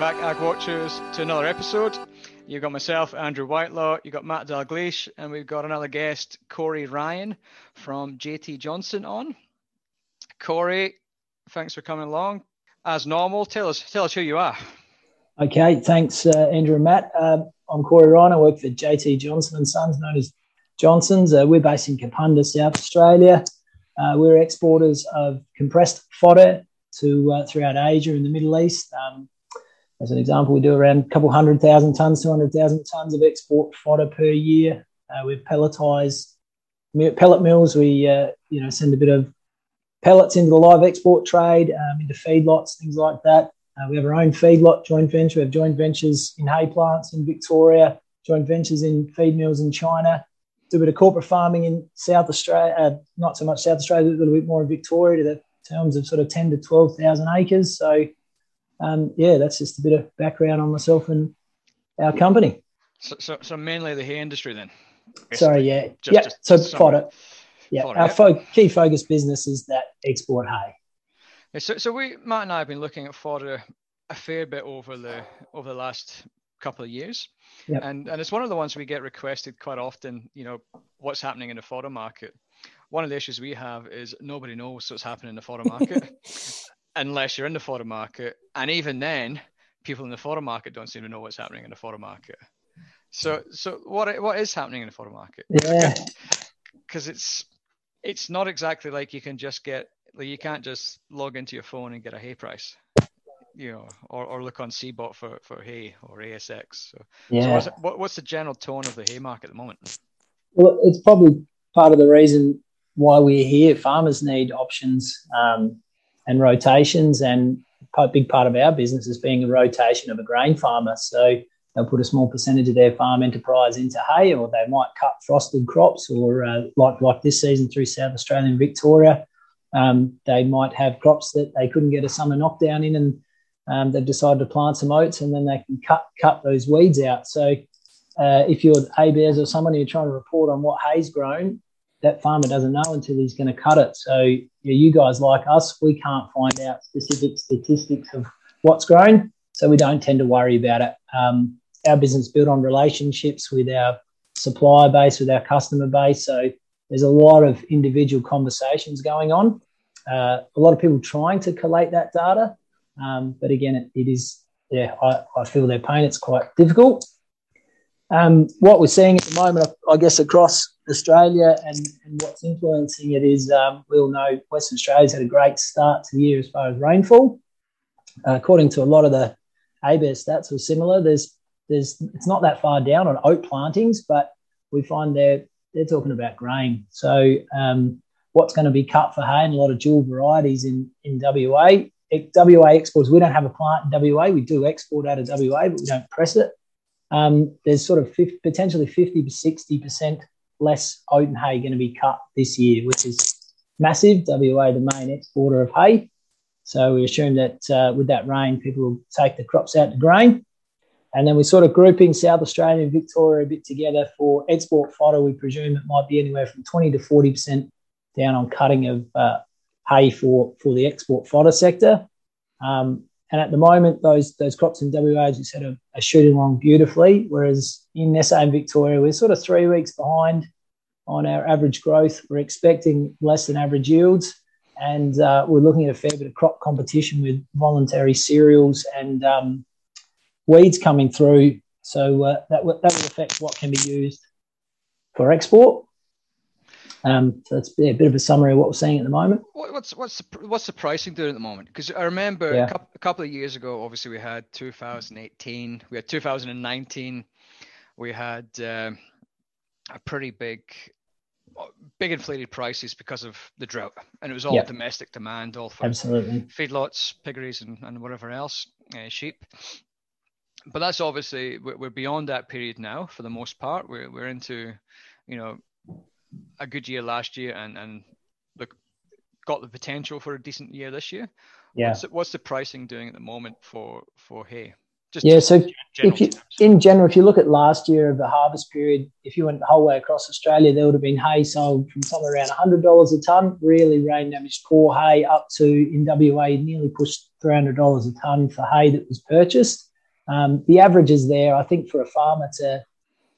back, Ag Watchers, to another episode. You've got myself, Andrew Whitelaw, you've got Matt Dalgleish, and we've got another guest, Corey Ryan from JT Johnson on. Corey, thanks for coming along. As normal, tell us tell us who you are. Okay, thanks, uh, Andrew and Matt. Uh, I'm Corey Ryan. I work for JT Johnson and Sons, known as Johnsons. Uh, we're based in Kapunda, South Australia. Uh, we're exporters of compressed fodder to uh, throughout Asia and the Middle East. Um, as an example, we do around a couple hundred thousand tons, 200,000 tons of export fodder per year. Uh, we've pelletized pellet mills. We, uh, you know, send a bit of pellets into the live export trade, um, into feedlots, things like that. Uh, we have our own feedlot joint venture. We have joint ventures in hay plants in Victoria, joint ventures in feed mills in China. Do a bit of corporate farming in South Australia, uh, not so much South Australia, a little bit more in Victoria to the terms of sort of 10 to 12,000 acres. So um, yeah, that's just a bit of background on myself and our company. So, so, so mainly the hay industry then. Sorry, yeah, just, yeah. Just so fodder. Yeah, our. Fo- key focus business is that export hay. Yeah, so, so we Matt and I have been looking at fodder a fair bit over the over the last couple of years, yep. and and it's one of the ones we get requested quite often. You know, what's happening in the fodder market. One of the issues we have is nobody knows what's happening in the fodder market. unless you're in the fodder market. And even then, people in the fodder market don't seem to know what's happening in the fodder market. So, so what what is happening in the fodder market? Yeah, because it's it's not exactly like you can just get like you can't just log into your phone and get a hay price, you know, or, or look on CBOT for for hay or ASX. So, yeah. So what's, what, what's the general tone of the hay market at the moment? Well, it's probably part of the reason why we're here. Farmers need options. Um, and rotations. And a big part of our business is being a rotation of a grain farmer. So they'll put a small percentage of their farm enterprise into hay, or they might cut frosted crops, or uh, like like this season through South Australia and Victoria, um, they might have crops that they couldn't get a summer knockdown in, and um, they've decided to plant some oats, and then they can cut cut those weeds out. So uh, if you're ABARES or someone who's trying to report on what hay's grown, that farmer doesn't know until he's going to cut it. So yeah, you guys like us, we can't find out specific statistics of what's grown, so we don't tend to worry about it. Um, our business built on relationships with our supplier base, with our customer base. So there's a lot of individual conversations going on. Uh, a lot of people trying to collate that data, um, but again, it, it is yeah, I, I feel their pain. It's quite difficult. Um, what we're seeing at the moment, I guess, across Australia and, and what's influencing it is um, we all know Western Australia's had a great start to the year as far as rainfall. Uh, according to a lot of the ABARES stats, were similar. There's there's it's not that far down on oat plantings, but we find they're they're talking about grain. So um, what's going to be cut for hay and a lot of dual varieties in in WA. WA exports. We don't have a plant in WA. We do export out of WA, but we don't press it um, there's sort of 50, potentially 50 to 60% less oat and hay going to be cut this year, which is massive. WA, the main exporter of hay. So we assume that uh, with that rain, people will take the crops out to grain. And then we're sort of grouping South Australia and Victoria a bit together for export fodder. We presume it might be anywhere from 20 to 40% down on cutting of uh, hay for, for the export fodder sector. Um, and at the moment, those those crops in WA, are shooting along beautifully. Whereas in SA and Victoria, we're sort of three weeks behind on our average growth. We're expecting less than average yields, and uh, we're looking at a fair bit of crop competition with voluntary cereals and um, weeds coming through. So uh, that w- that would affect what can be used for export. Um, so that's a bit of a summary of what we're seeing at the moment. What's what's the, what's the pricing doing at the moment? Because I remember yeah. a, couple, a, couple, of years ago, obviously we had 2018, we had 2019, we had uh, a pretty big big inflated prices because of the drought, and it was all yeah. domestic demand, all for absolutely feedlots, piggeries, and, and whatever else, uh, sheep. But that's obviously we're beyond that period now for the most part. We're we're into you know a good year last year and and look got the potential for a decent year this year. Yeah. What's, what's the pricing doing at the moment for for hay? Just yeah, so if you, terms. in general, if you look at last year of the harvest period, if you went the whole way across Australia, there would have been hay sold from somewhere around $100 a tonne, really rain damaged poor hay, up to in WA nearly pushed $300 a tonne for hay that was purchased. um, the average is there. I think for a farmer to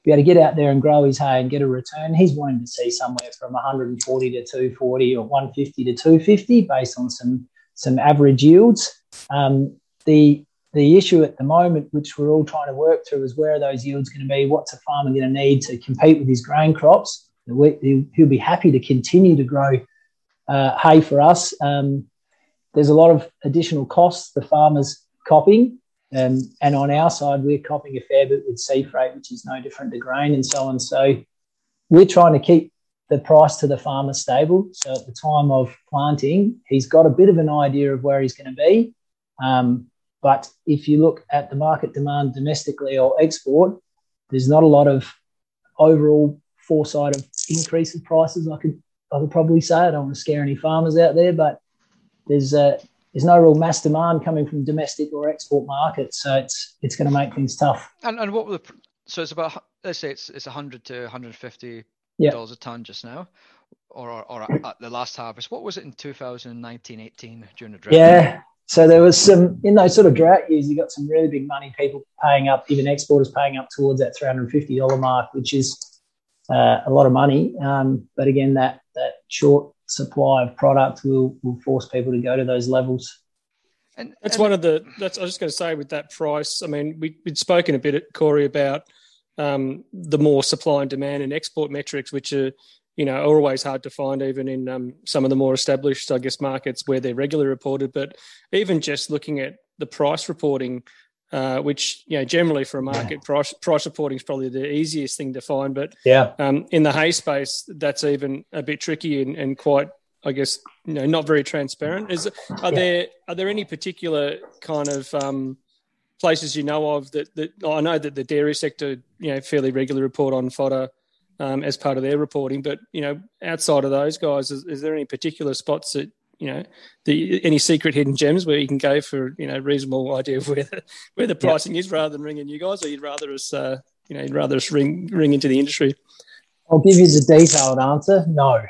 be able to get out there and grow his hay and get a return, he's wanting to see somewhere from 140 to 240 or 150 to 250 based on some some average yields. Um, the the issue at the moment, which we're all trying to work through, is where are those yields going to be? What's a farmer going to need to compete with his grain crops? He'll be happy to continue to grow uh, hay for us. Um, there's a lot of additional costs the farmers copying. Um, and on our side, we're copying a fair bit with sea freight, which is no different to grain and so on. So we're trying to keep the price to the farmer stable. So at the time of planting, he's got a bit of an idea of where he's going to be. Um, but if you look at the market demand domestically or export, there's not a lot of overall foresight of increase of prices. I could I could probably say I don't want to scare any farmers out there, but there's uh, there's no real mass demand coming from domestic or export markets, so it's it's going to make things tough. And and what were the so it's about let's say it's it's 100 to 150 dollars a ton just now, or or, or at the last harvest. What was it in 2019-18 during the drought? Yeah. So there was some in those sort of drought years, you got some really big money, people paying up, even exporters paying up towards that three hundred and fifty dollar mark, which is uh, a lot of money. Um, but again, that that short supply of product will will force people to go to those levels. And that's and one of the. That's I was just going to say with that price. I mean, we, we'd spoken a bit at Corey about um, the more supply and demand and export metrics, which are you know are always hard to find even in um, some of the more established, I guess, markets where they're regularly reported. But even just looking at the price reporting uh, which you know generally for a market price price reporting is probably the easiest thing to find. But yeah, um, in the hay space, that's even a bit tricky and, and quite, I guess, you know, not very transparent. Is are there are there any particular kind of um, places you know of that that I know that the dairy sector you know fairly regularly report on fodder. Um, as part of their reporting, but you know, outside of those guys, is, is there any particular spots that you know the any secret hidden gems where you can go for you know reasonable idea of where the where the pricing is rather than ringing you guys, or you'd rather us uh, you know you'd rather us ring ring into the industry. I'll give you the detailed answer. No.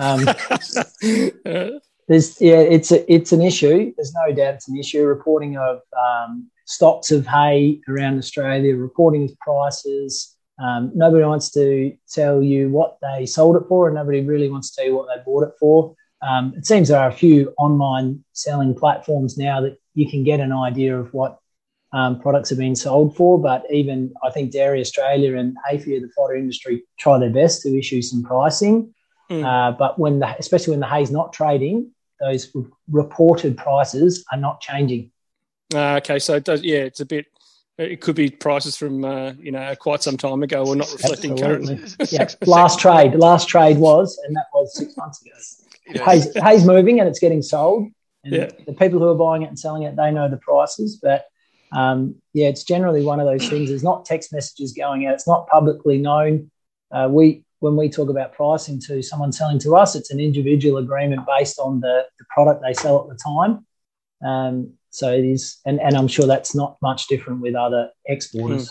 Um, there's yeah, it's a, it's an issue. There's no doubt it's an issue. Reporting of um, stocks of hay around Australia, reporting of prices. Um, nobody wants to tell you what they sold it for, and nobody really wants to tell you what they bought it for. Um, it seems there are a few online selling platforms now that you can get an idea of what um, products are being sold for. But even I think Dairy Australia and AFIA, the fodder industry, try their best to issue some pricing. Mm. Uh, but when the, especially when the hay's not trading, those reported prices are not changing. Uh, okay, so it does. Yeah, it's a bit. It could be prices from uh, you know quite some time ago, or not reflecting currently. yeah, last trade, last trade was, and that was six months ago you know, hay's, hay's moving and it's getting sold. And yeah. the people who are buying it and selling it, they know the prices. But um, yeah, it's generally one of those things. There's not text messages going out. It's not publicly known. Uh, we when we talk about pricing to someone selling to us, it's an individual agreement based on the, the product they sell at the time. Um, so it is, and, and I'm sure that's not much different with other exporters.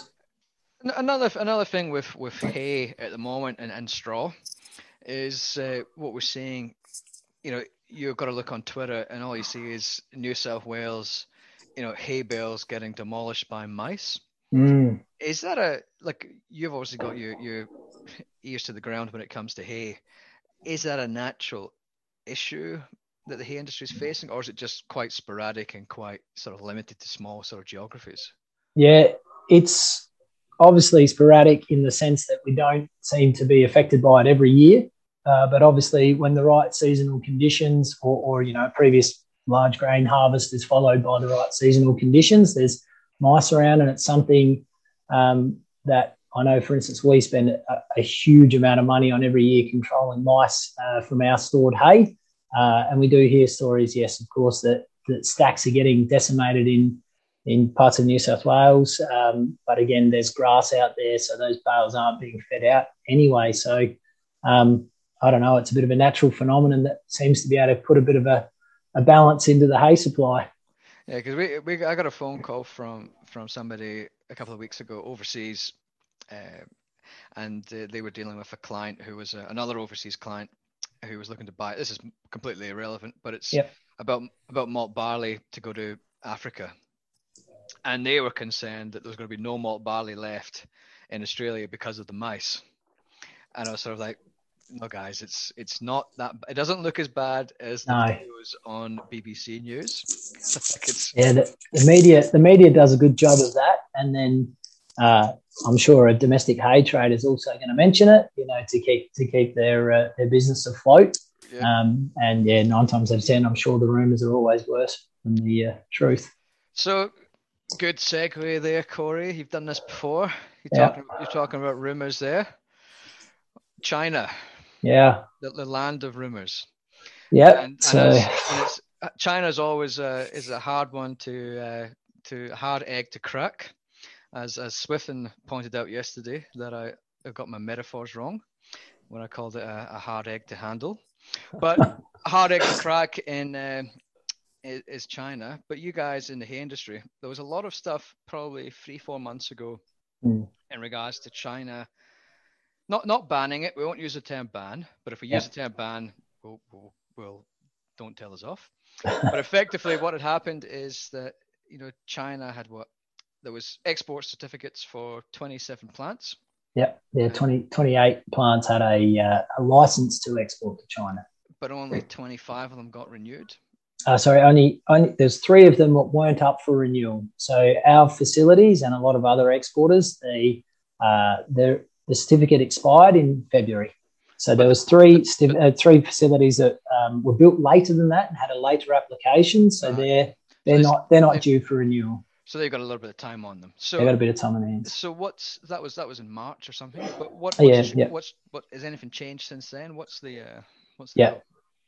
Hmm. Another another thing with with hay at the moment and, and straw is uh, what we're seeing you know, you've got to look on Twitter and all you see is New South Wales, you know, hay bales getting demolished by mice. Mm. Is that a like you've obviously got your your ears to the ground when it comes to hay? Is that a natural issue that the hay industry is facing, or is it just quite sporadic and quite sort of limited to small sort of geographies? Yeah, it's obviously sporadic in the sense that we don't seem to be affected by it every year. Uh, but obviously, when the right seasonal conditions or, or, you know previous large grain harvest is followed by the right seasonal conditions, there's mice around, and it's something um, that I know. For instance, we spend a, a, huge amount of money on every year controlling mice uh, from our stored hay, uh, and we do hear stories. Yes, of course, that that stacks are getting decimated in in parts of New South Wales. Um, but again, there's grass out there, so those bales aren't being fed out anyway. So um, I don't know, it's a bit of a natural phenomenon that seems to be able to put a bit of a, a balance into the hay supply. Yeah, because we, we I got a phone call from from somebody a couple of weeks ago overseas, uh, and uh, they were dealing with a client who was uh, another overseas client who was looking to buy. This is completely irrelevant, but it's yep. about about malt barley to go to Africa, and they were concerned that there was going to be no malt barley left in Australia because of the mice. And I was sort of like, no, guys, it's it's not that. It doesn't look as bad as the no. videos on BBC News. yeah, the, the, media the media does a good job of that, and then uh, I'm sure a domestic hay trade is also going to mention it. You know, to keep to keep their uh, their business afloat. Yeah. Um, and yeah, nine times out of ten, I'm sure the rumours are always worse than the uh, truth. So good segue there, Corey. You've done this before. You're, yeah. talking, you're talking about rumours there. China. Yeah. The, the land of rumors. Yeah. And, so... and it's, uh, China's always uh, is a hard one to uh, to hard egg to crack, as as Swithin pointed out yesterday that I, I got my metaphors wrong when I called it a, a hard egg to handle, but hard egg to crack in uh, is, is China. But you guys in the hay industry, there was a lot of stuff probably three four months ago mm. in regards to China not not banning it. We won't use the term ban, but if we use the term ban, we'll, we'll, we'll don't tell us off. but effectively, what had happened is that you know China had what there was export certificates for 27 plants. Yeah, yeah, 20, 28 plants had a, uh, a license to export to China. But only 25 of them got renewed. Uh, sorry, only, only there's three of them that weren't up for renewal. So our facilities and a lot of other exporters, they uh, they're the certificate expired in February. So there was three uh, three facilities that um, were built later than that and had a later application. So right. they're they're so not they're not due for renewal. So they've got a little bit of time on them. So they got a bit of time on their hands. So what's that was that was in March or something. But what? What's, yeah, yeah. What's what? Has anything changed since then? What's the uh, what's the yeah.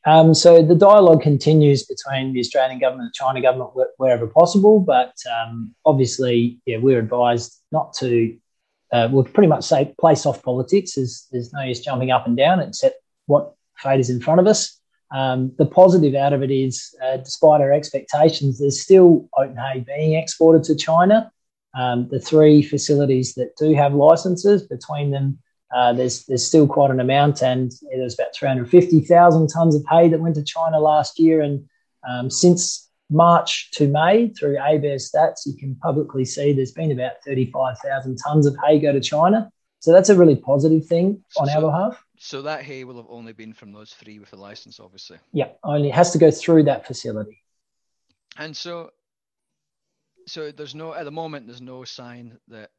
Um, so the dialogue continues between the Australian government and the China government wherever possible, but um, obviously, yeah, we're advised not to uh, we'll pretty much say play soft politics. There's, there's no use jumping up and down, accept what fate is in front of us. Um, the positive out of it is, uh, despite our expectations, there's still oat and hay being exported to China. Um, the three facilities that do have licenses, between them, uh, there's there's still quite an amount, and there's about 350,000 tons of hay that went to China last year. And um, since March to May through ABARES stats, you can publicly see there's been about 35,000 tonnes of hay go to China. So that's a really positive thing on so, our behalf. So that hay will have only been from those three with a license, obviously. Yeah, only has to go through that facility. And so, so there's no at the moment there's no sign that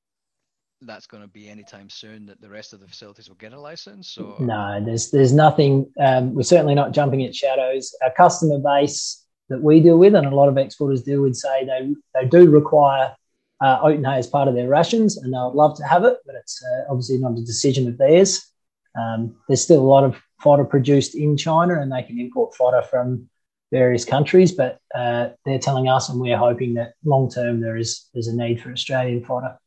that's going to be anytime soon that the rest of the facilities will get a license. So no, there's there's nothing. Um, we're certainly not jumping at shadows. Our customer base that we deal with, and a lot of exporters deal with, say they they do require uh, oat and hay as part of their rations, and they would love to have it, but it's uh, obviously not a decision of theirs. Um, there's still a lot of fodder produced in China, and they can import fodder from various countries, but uh, they're telling us, and we're hoping that long term there is there's a need for Australian fodder.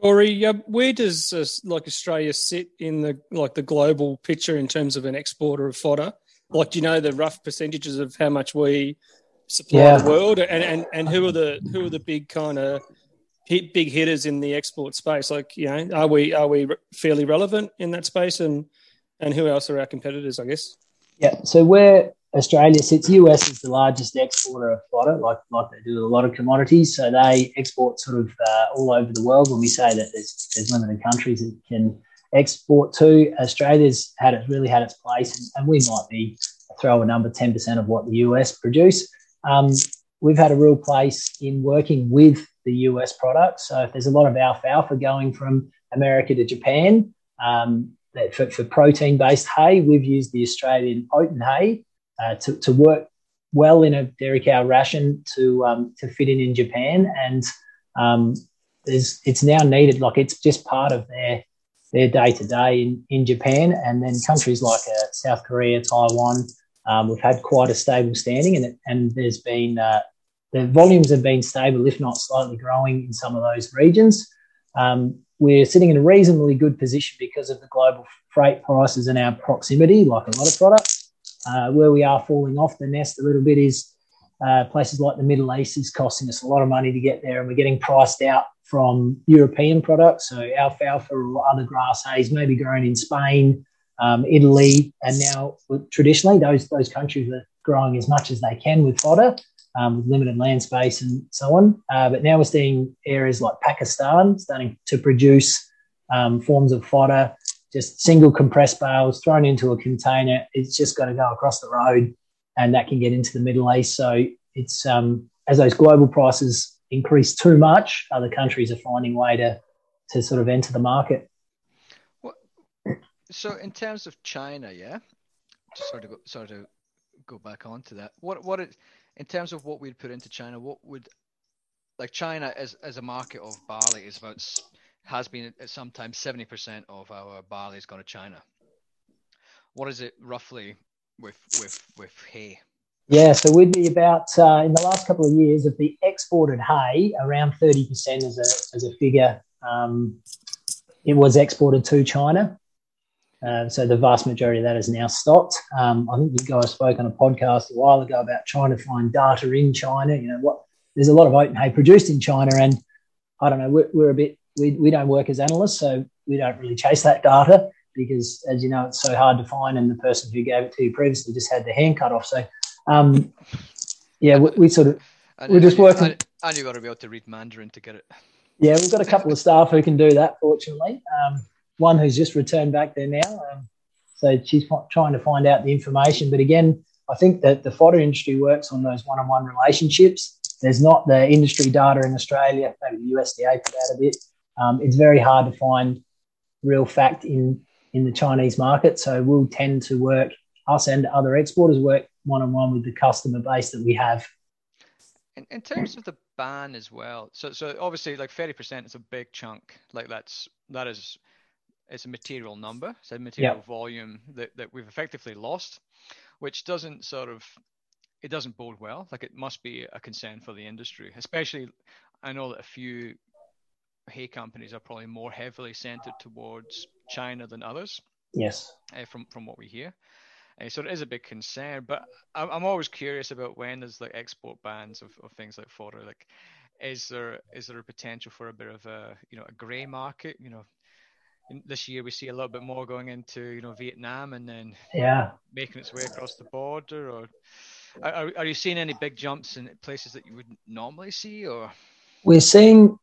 Corey, uh, where does uh, like Australia sit in the like the global picture in terms of an exporter of fodder? Like, do you know the rough percentages of how much we supply yeah. the world, and, and and who are the who are the big kind of hit, big hitters in the export space? Like, you know, are we are we fairly relevant in that space, and and who else are our competitors? I guess. Yeah. So where Australia sits, US is the largest exporter of fodder, like like they do a lot of commodities. So they export sort of uh, all over the world. When we say that there's there's limited countries that can export to. Australia's had it really had its place, and, and we might be throw a number 10% of what the US produce. Um, we've had a real place in working with the US products. So if there's a lot of alfalfa going from America to Japan um, for, for protein based hay, we've used the Australian oat and hay uh, to, to work well in a dairy cow ration to um, to fit in in Japan, and um, there's it's now needed like it's just part of their their day to day in in Japan, and then countries like uh, South Korea, Taiwan. Um, we've had quite a stable standing, and and there's been uh, the volumes have been stable, if not slightly growing, in some of those regions. Um, we're sitting in a reasonably good position because of the global freight prices and our proximity, like a lot of products. Uh, where we are falling off the nest a little bit is uh, places like the Middle East is costing us a lot of money to get there, and we're getting priced out from European products. So alfalfa or other grass hays may be grown in Spain, um, Italy, and now traditionally those those countries are growing as much as they can with fodder. um, with limited land space and so on. Uh, but now we're seeing areas like Pakistan starting to produce um, forms of fodder, just single compressed bales thrown into a container. It's just got to go across the road, and that can get into the Middle East. So it's um, as those global prices increase too much, other countries are finding way to to sort of enter the market. Well, so in terms of China, yeah, just sort of go, sort of go back onto that. What what it, in terms of what we'd put into China, what would like China as as a market of barley is about has been at sometimes seventy percent of our barley has gone to China. What is it roughly with with with hay? Yeah, so we'd be about uh, in the last couple of years of the exported hay, around thirty percent as a as a figure. Um, it was exported to China. Uh, so the vast majority of that has now stopped. Um, I think you guys spoke on a podcast a while ago about trying to find data in China. You know what? There's a lot of oat and hay produced in China, and I don't know. We're, we're a bit. We, we don't work as analysts, so we don't really chase that data because, as you know, it's so hard to find. And the person who gave it to you previously just had their hand cut off. So, um, yeah, we, we, sort of we're just working. And you got to be able to read Mandarin to get it. Yeah, we've got a couple of staff who can do that. Fortunately. Um, one who's just returned back there now. Um, so she's trying to find out the information. But again, I think that the fodder industry works on those one on one relationships. There's not the industry data in Australia, maybe the USDA put out a bit. Um, it's very hard to find real fact in, in the Chinese market. So we'll tend to work, us and other exporters work one on one with the customer base that we have. In, in terms of the ban as well, so so obviously like 30% is a big chunk. Like that's that is it's a material number, it's a material yep. volume that, that we've effectively lost, which doesn't sort of it doesn't bode well. Like it must be a concern for the industry, especially I know that a few hay companies are probably more heavily centered towards China than others. Yes. Uh, from from what we hear. Uh, so it is a big concern, but I'm, I'm always curious about when there's like export bans of, of things like fodder. Like, is there is there a potential for a bit of a you know a grey market? You know, this year we see a little bit more going into you know Vietnam and then yeah making its way across the border or are, are you seeing any big jumps in places that you wouldn't normally see or we're seeing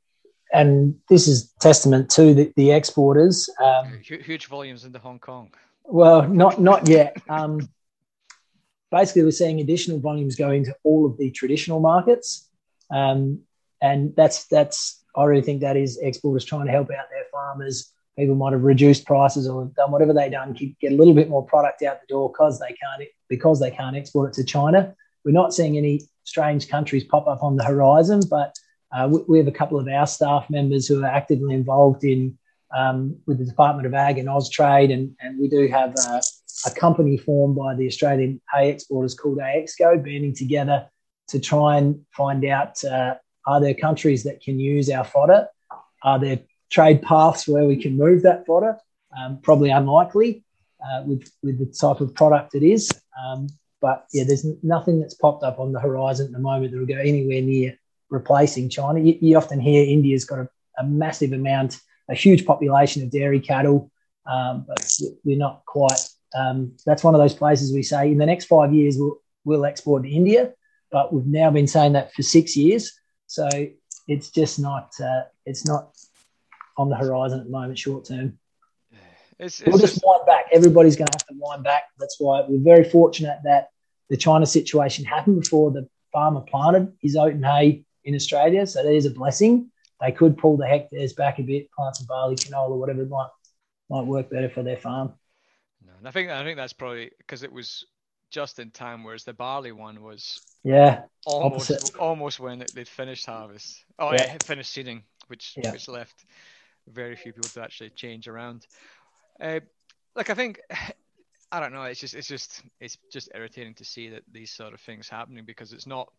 and this is testament to the, the exporters um, huge volumes into Hong Kong well not not yet. Um, basically we're seeing additional volumes going to all of the traditional markets. Um, and that's that's I really think that is exporters trying to help out their farmers. People might have reduced prices or done whatever they done to get a little bit more product out the door because they can't because they can't export it to China. We're not seeing any strange countries pop up on the horizon, but uh, we, we, have a couple of our staff members who are actively involved in um, with the Department of Ag and Austrade, and, and we do have a, a company formed by the Australian hay exporters called AEXCO, banding together to try and find out uh, are there countries that can use our fodder? Are there trade paths where we can move that fodder. Um, probably unlikely uh, with with the type of product it is. Um, but yeah, there's nothing that's popped up on the horizon at the moment that will go anywhere near replacing China. You, you often hear India's got a, a, massive amount, a huge population of dairy cattle, um, but we're not quite. Um, that's one of those places we say in the next five years we'll, we'll export to India, but we've now been saying that for six years. So it's just not uh, it's not on the horizon at the moment, short term. It's, it's we'll just, just wind back. Everybody's going to have to wind back. That's why we're very fortunate that the China situation happened before the farmer planted his oat and hay in Australia. So that is a blessing. They could pull the hectares back a bit, plant some barley, canola, whatever might might work better for their farm. No, I think I think that's probably because it was just in time, whereas the barley one was yeah almost opposite. almost when they'd finished harvest. Oh yeah, yeah finished seeding, which yeah. which left very few people to actually change around. Uh, like I think, I don't know. It's just it's just it's just irritating to see that these sort of things happening because it's not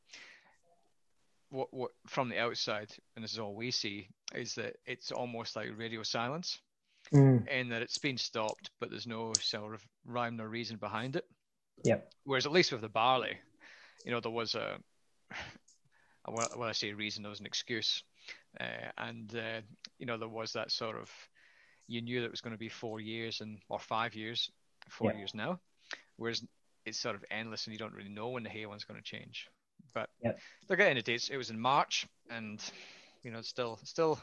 what what from the outside, and this is all we see, is that it's almost like radio silence, mm. and that it's been stopped, but there's no sort of rhyme or reason behind it. Yeah. Whereas at least with the barley, you know, there was a when I say reason, there was an excuse. Uh, and uh, you know there was that sort of you knew that it was going to be four years and or five years, four yeah. years now, whereas it's sort of endless and you don't really know when the hay one's going to change. But yep. look at the day, it was in March, and you know, still, still,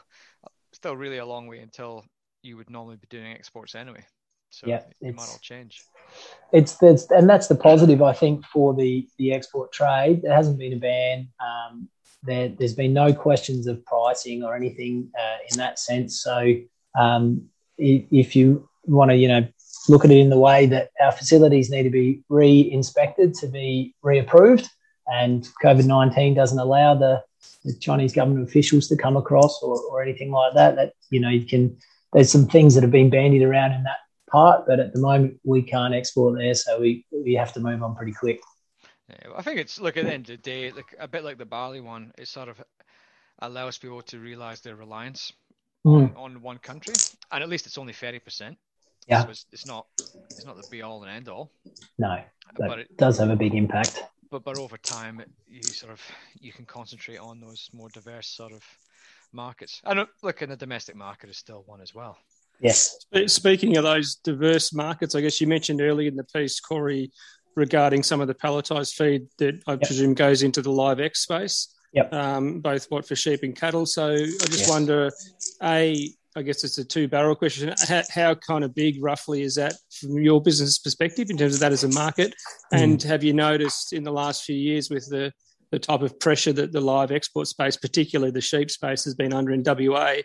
still really a long way until you would normally be doing exports anyway. So yeah, it might all change. It's that's and that's the positive I think for the the export trade. There hasn't been a ban. Um, there, has been no questions of pricing or anything uh, in that sense. So um, if you want to, you know, look at it in the way that our facilities need to be re-inspected to be reapproved, and COVID nineteen doesn't allow the, the, Chinese government officials to come across or, or anything like that. That you know, you can. There's some things that have been bandied around in that part, but at the moment we can't export there, so we we have to move on pretty quick. Yeah, I think it's look at the end of the day, like a bit like the barley one, it sort of allows people to realise their reliance mm. on, on, one country, and at least it's only thirty percent. Yeah, so it's, it's, not it's not the be all and end all. No, but it does have a big impact. But but over time, you sort of you can concentrate on those more diverse sort of markets. And look, in the domestic market is still one as well. Yes. Speaking of those diverse markets, I guess you mentioned earlier in the piece, Corey, regarding some of the pelletized feed that I yep. presume goes into the live X space. Yep. Um, both what for sheep and cattle. So I just yes. wonder, a, I guess it's a two barrel question. How, how, kind of big, roughly, is that from your business perspective in terms of that as a market? Mm. And have you noticed in the last few years with the the type of pressure that the live export space, particularly the sheep space, has been under in WA,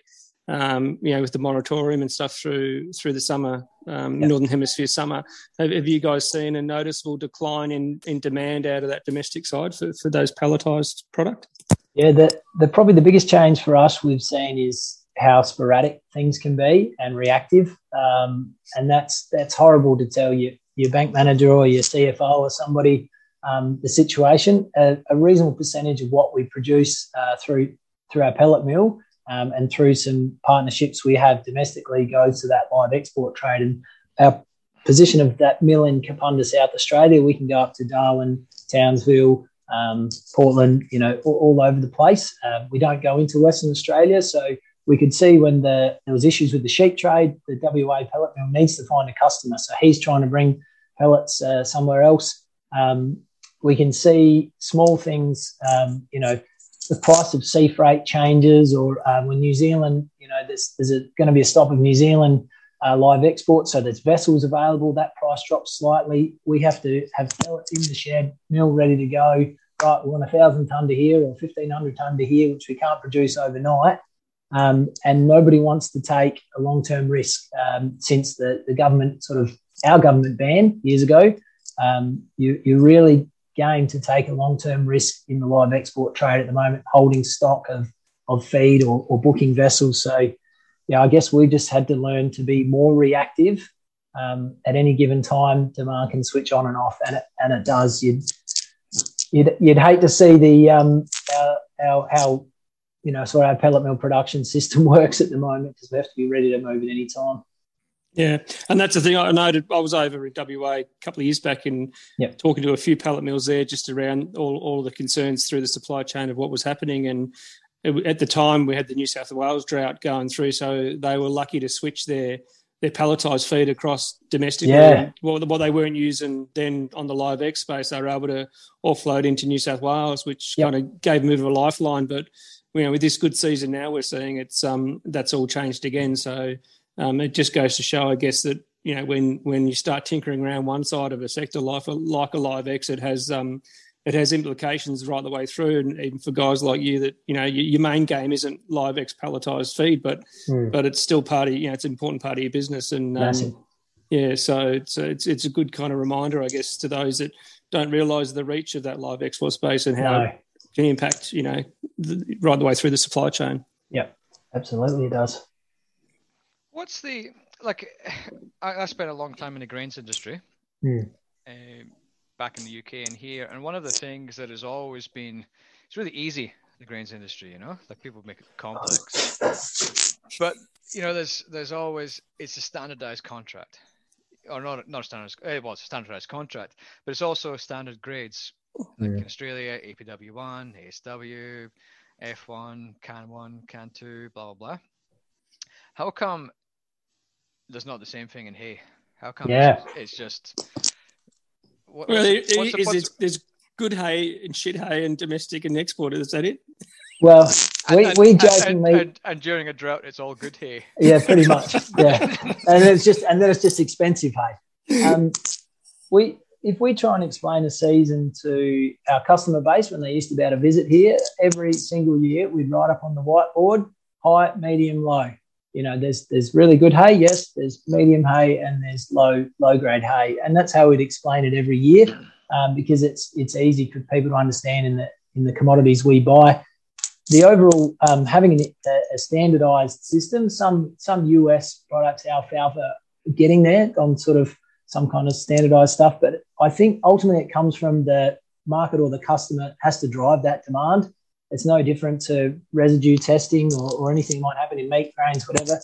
um, you know, with the moratorium and stuff through through the summer, um, northern hemisphere summer. Have, have, you guys seen a noticeable decline in, in demand out of that domestic side for, for those pelletized product? Yeah, the, the probably the biggest change for us we've seen is how sporadic things can be and reactive, um, and that's that's horrible to tell you your bank manager or your CFO or somebody um, the situation. A, a, reasonable percentage of what we produce uh, through through our pellet mill um, and through some partnerships we have domestically goes to that live export trade. And our position of that mill in Kapunda, South Australia, we can go up to Darwin, Townsville, um, Portland, you know, all, all over the place. Um, we don't go into Western Australia, so we could see when the, there was issues with the sheep trade, the WA pellet mill needs to find a customer. So he's trying to bring pellets uh, somewhere else. Um, we can see small things, um, you know, the price of sea freight changes, or um, when New Zealand, you know, there's, there's going to be a stop of New Zealand uh, live export, so there's vessels available, that price drops slightly. We have to have pellets in the shed, mill ready to go. Right, we want a thousand ton to here or fifteen hundred ton to here, which we can't produce overnight. Um, and nobody wants to take a long term risk um, since the, the government sort of our government ban years ago. Um, you, you really game to take a long term risk in the live export trade at the moment, holding stock of, of feed or, or booking vessels. So, yeah, I guess we just had to learn to be more reactive. Um, at any given time, demand can switch on and off, and it, and it does. You'd, you'd, you'd hate to see the um, our, our, how you know sort of our pellet mill production system works at the moment because we have to be ready to move at any time. Yeah, and that's the thing I noted. I was over in WA a couple of years back and yep. talking to a few pellet mills there, just around all all the concerns through the supply chain of what was happening. And it, at the time, we had the New South Wales drought going through, so they were lucky to switch their their pelletized feed across domestically. Yeah. What, what they weren't using then on the live X space, they were able to offload into New South Wales, which yep. kind of gave them a bit of a lifeline. But you know, with this good season now, we're seeing it's um that's all changed again. So um, it just goes to show, I guess, that you know when when you start tinkering around one side of a sector like a, like a live X, it has um, it has implications right the way through, and even for guys like you that you know your, your main game isn't live X pelletized feed, but mm. but it's still part of you know it's an important part of your business, and um, yeah, so it's it's it's a good kind of reminder, I guess, to those that don't realise the reach of that live export space and how no. It can impact you know the, right the way through the supply chain. Yeah, absolutely, it does. What's the like? I, I spent a long time in the grains industry, mm. uh, back in the UK and here, and one of the things that has always been it's really easy the grains industry. You know, like people make it complex, but you know, there's there's always it's a standardized contract, or not not a standardized. Eh, well, it's a standardized contract, but it's also standard grades. Like in Australia, APW1, ASW, F1, CAN1, CAN2, blah blah blah. How come there's not the same thing in hay. How come? Yeah, it's, just. What, well, it, the, it, there's good hay and shit hay and domestic and exported. Is that it? Well, we, and, we jokingly and, and, and, during a drought, it's all good hay. Yeah, pretty much. Yeah, and it's just and then it's just expensive hay. Um, we if we try and explain a season to our customer base when they used to be able to visit here every single year, we'd write up on the whiteboard high, medium, low. You know, there's there's really good hay, yes. There's medium hay and there's low low grade hay, and that's how we'd explain it every year um, because it's it's easy for people to understand in the in the commodities we buy the overall um, having a, a, standardized system, some some US products, alfalfa, getting there on sort of some kind of standardized stuff. But I think ultimately it comes from the market or the customer has to drive that demand. It's no different to residue testing or, or anything might happen in meat grains, whatever.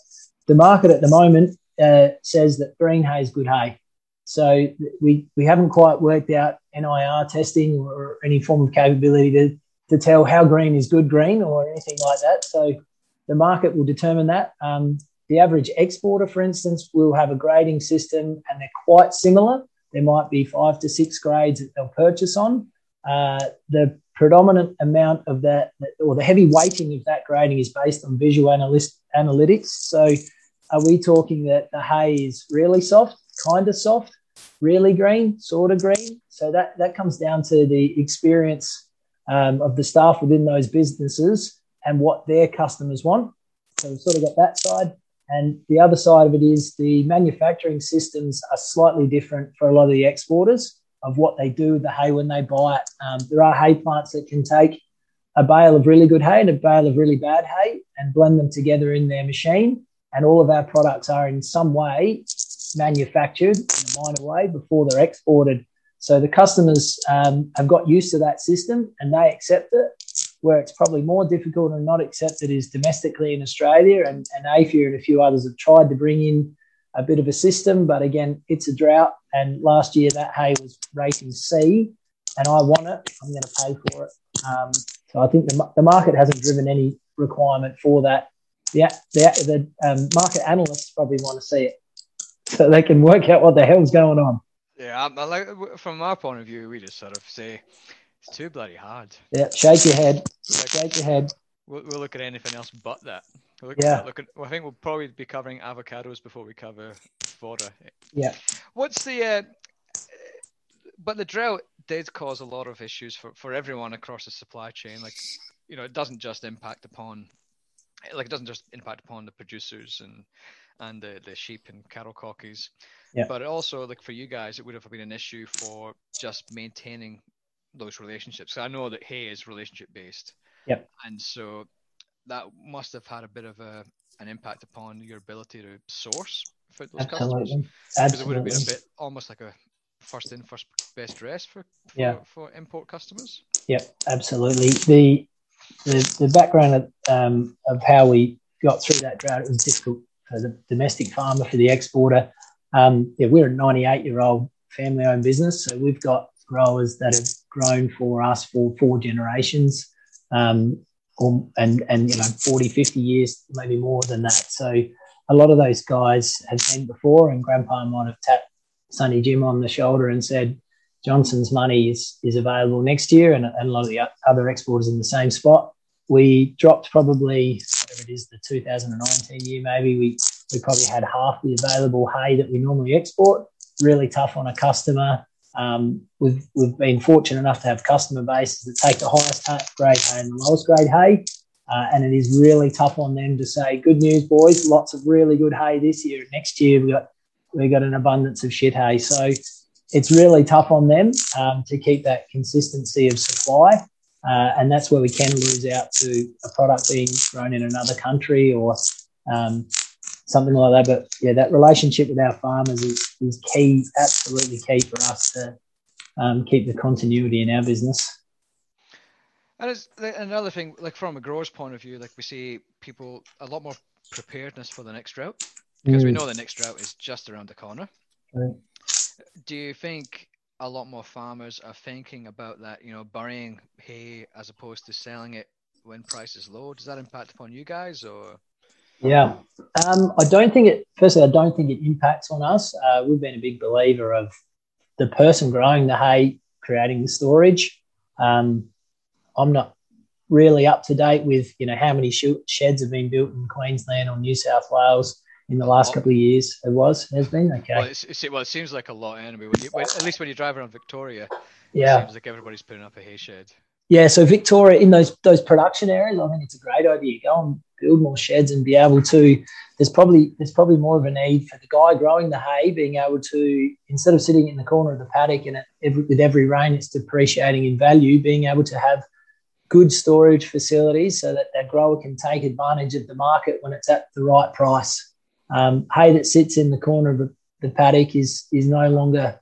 The market at the moment uh, says that green hay is good hay. So we, we haven't quite worked out NIR testing or any form of capability to to tell how green is good green or anything like that. So the market will determine that. Um, the average exporter, for instance, will have a grading system and they're quite similar. There might be five to six grades that they'll purchase on. Uh, the predominant amount of that, or the heavy weighting of that grading, is based on visual analyst, analytics. So, are we talking that the hay is really soft, kind of soft, really green, sort of green? So that that comes down to the experience um, of the staff within those businesses and what their customers want. So we've sort of got that side. And the other side of it is the manufacturing systems are slightly different for a lot of the exporters of what they do with the hay when they buy it. Um, there are hay plants that can take a bale of really good hay and a bale of really bad hay and blend them together in their machine. And all of our products are in some way manufactured in a minor way before they're exported. So the customers um, have got used to that system and they accept it. Where it's probably more difficult and not accepted is domestically in Australia, and, and AFIA and a few others have tried to bring in a bit of a system, but again, it's a drought. And last year that hay was rating C, and I want it. I'm going to pay for it. Um, so I think the, the market hasn't driven any requirement for that. The, the, the um, market analysts probably want to see it so they can work out what the hell's going on. Yeah, I, like from our point of view, we just sort of say it's too bloody hard. Yeah, shake your head. Like, shake your head. We'll, we'll, look at anything else but that. We'll yeah. Look at. Well, I think we'll probably be covering avocados before we cover fodder. Yeah. What's the? Uh, but the drought did cause a lot of issues for, for everyone across the supply chain. Like, you know, it doesn't just impact upon, like, it doesn't just impact upon the producers and and the, the sheep and cattle cockies. Yeah. But also, like for you guys, it would have been an issue for just maintaining those relationships. I know that hay is relationship based. Yep. And so that must have had a bit of a an impact upon your ability to source for those Absolutely. customers. Because it would have been a bit almost like a first in, first best dress for, for yeah. for import customers. Yep, absolutely. The the, the background of, um, of how we got through that drought, it was difficult for the domestic farmer, for the exporter. Um, yeah, we're a 98 year old family owned business. So we've got growers that have grown for us for four generations. Um, or, and, and, you know, 40, 50 years, maybe more than that. So a lot of those guys have seen before, and grandpa might have tapped Sonny Jim on the shoulder and said, Johnson's money is, is available next year, and, and a lot of the other exporters in the same spot we dropped probably whatever it is the 2019 year maybe we we probably had half the available hay that we normally export. Really tough on a customer. Um, we've we've been fortunate enough to have customer bases that take the highest grade hay and the lowest grade hay. Uh, and it is really tough on them to say good news boys lots of really good hay this year. Next year we got we got an abundance of shit hay. So it's really tough on them um, to keep that consistency of supply. Uh, and that's where we can lose out to a product being grown in another country or um, something like that. But yeah, that relationship with our farmers is, is key, absolutely key for us to um, keep the continuity in our business. And it's another thing, like from a grower's point of view, like we see people a lot more preparedness for the next drought because mm. we know the next drought is just around the corner. Right. Do you think a lot more farmers are thinking about that, you know, burying hay as opposed to selling it when price is low. Does that impact upon you guys or? Yeah, um, I don't think it. Firstly, I don't think it impacts on us. Uh, we've been a big believer of the person growing the hay, creating the storage. Um, I'm not really up to date with you know how many sheds have been built in Queensland or New South Wales in the last couple of years. It was has been okay. Well, it's, well, it seems like a lot anyway. When you, when, at least when you drive around Victoria, yeah, it seems like everybody's putting up a hay shed. Yeah, so Victoria in those those production areas, I think it's a great idea. Go and build more sheds and be able to. There's probably there's probably more of a need for the guy growing the hay being able to instead of sitting in the corner of the paddock and every, with every rain it's depreciating in value, being able to have good storage facilities so that that grower can take advantage of the market when it's at the right price. Um, hay that sits in the corner of the, paddock is is no longer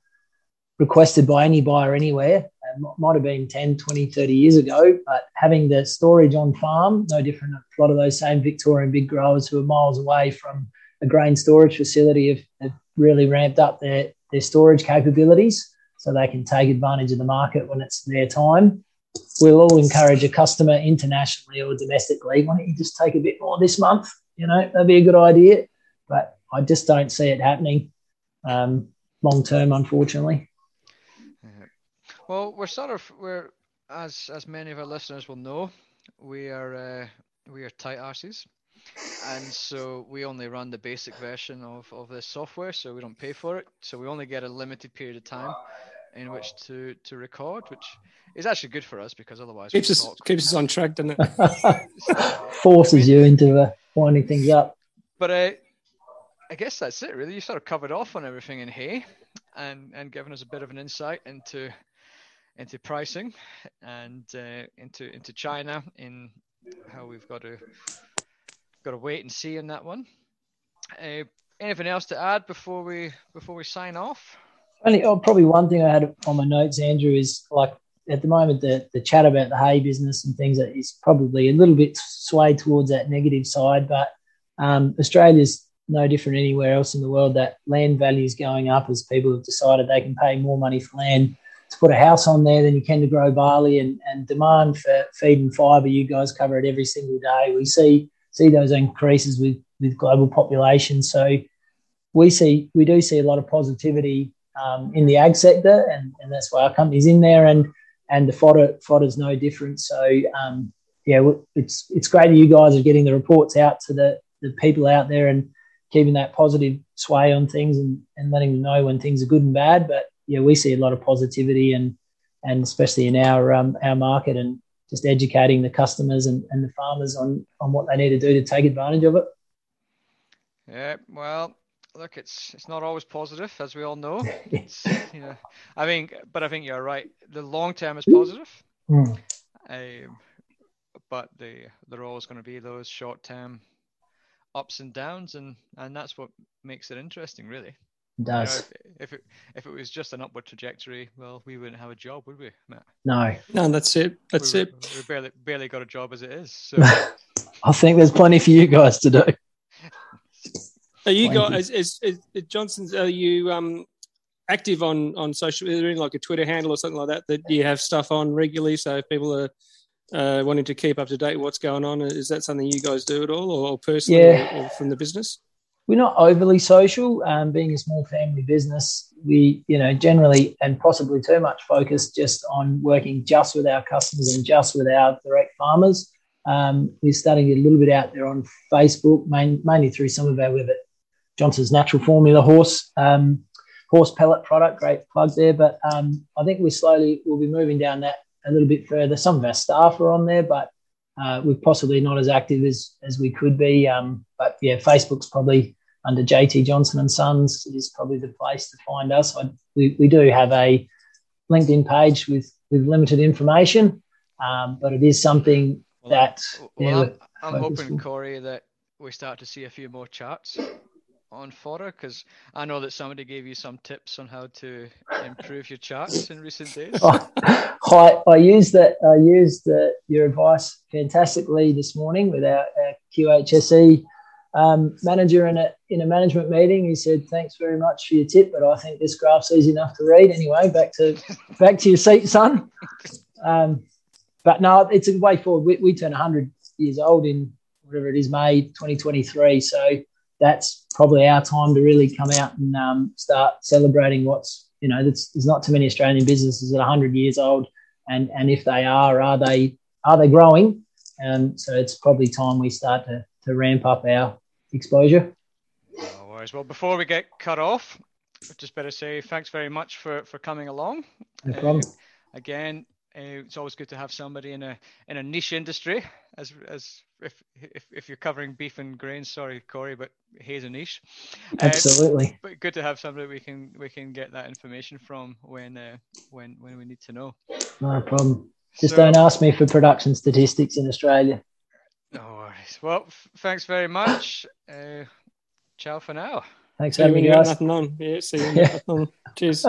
requested by any buyer anywhere. Might have been 10, 20, 30 years ago, but having the storage on farm, no different. A lot of those same Victorian big growers who are miles away from a grain storage facility have, have really ramped up their, their storage capabilities so they can take advantage of the market when it's their time. We'll all encourage a customer internationally or domestically. Why don't you just take a bit more this month? You know, that'd be a good idea. But I just don't see it happening um, long term, unfortunately. Well, we're sort of we're as as many of our listeners will know, we are uh, we are tight arses, and so we only run the basic version of of this software, so we don't pay for it. So we only get a limited period of time in which to to record, which is actually good for us because otherwise keeps us talk. keeps us on track, doesn't it? Forces you into uh, winding things up. But uh, I guess that's it, really. You sort of covered off on everything in hay, and and given us a bit of an insight into into pricing and uh, into into China in how we've got to got to wait and see on that one. Uh, anything else to add before we before we sign off? Only, oh, probably one thing I had on my notes, Andrew, is like at the moment the, the chat about the hay business and things is probably a little bit swayed towards that negative side, but um, Australia's no different anywhere else in the world. That land value is going up as people have decided they can pay more money for land to put a house on there than you can to grow barley and, and demand for feed and fibre. You guys cover it every single day. We see see those increases with with global population. So we see we do see a lot of positivity um, in the ag sector, and, and that's why our company's in there. And and the fodder fodder's no different. So um, yeah, it's it's great that you guys are getting the reports out to the the people out there and keeping that positive sway on things and, and letting them know when things are good and bad. But yeah, we see a lot of positivity and and especially in our um, our market and just educating the customers and, and the farmers on on what they need to do to take advantage of it. Yeah, well, look, it's it's not always positive, as we all know. It's, you know, I mean, but I think you're right. The long term is positive, mm. um, but the there are always going to be those short term ups and downs, and and that's what makes it interesting, really does. You know, if, if, it if it was just an upward trajectory, well, we wouldn't have a job, would we, Matt? No. No, that's it. That's we, it. We barely barely got a job as it is. So. I think there's plenty for you guys to do. Are you guys? Is, is, is Johnson's? Are you um active on on social? Is there like a Twitter handle or something like that that you have stuff on regularly? So if people are uh, wanting to keep up to date what's going on, is that something you guys do at all, or personally, yeah. or, or from the business? We're not overly social. Um, being a small family business, we, you know, generally and possibly too much focus just on working just with our customers and just with our direct farmers. Um, we're starting a little bit out there on Facebook, main, mainly through some of our with it Johnson's Natural Formula horse um, horse pellet product. Great plug there, but um, I think we slowly will be moving down that a little bit further. Some of our staff are on there, but uh, we're possibly not as active as as we could be. Um, but yeah, Facebook's probably under JT Johnson and Sons is probably the place to find us. I, we, we do have a LinkedIn page with, with limited information, um, but it is something well, that. Well, I'm, I'm hoping, Corey, that we start to see a few more charts on fodder because I know that somebody gave you some tips on how to improve your charts in recent days. oh, I, I used that. I used uh, your advice fantastically this morning with our, our QHSE um, manager in a in a management meeting. He said, "Thanks very much for your tip, but I think this graph's easy enough to read anyway." Back to back to your seat, son. Um, but no, it's a way forward. We, we turn 100 years old in whatever it is, May 2023. So that's probably our time to really come out and um, start celebrating what's you know. There's, there's not too many Australian businesses are 100 years old and and if they are, are they are they growing? And so it's probably time we start to to ramp up our exposure. No worries. Well, before we get cut off, I just better say thanks very much for for coming along. No problem. Uh, again, uh, it's always good to have somebody in a in a niche industry, as as if if, if you're covering beef and grains. Sorry, Corey, but hay's a niche. Absolutely. Uh, but good to have somebody we can we can get that information from when uh, when when we need to know. No problem. Just so, don't ask me for production statistics in Australia. No worries. Well, f- thanks very much. Uh, ciao for now. Thanks for having me, guys. Nothing on. Yeah, see you. Yeah. Cheers.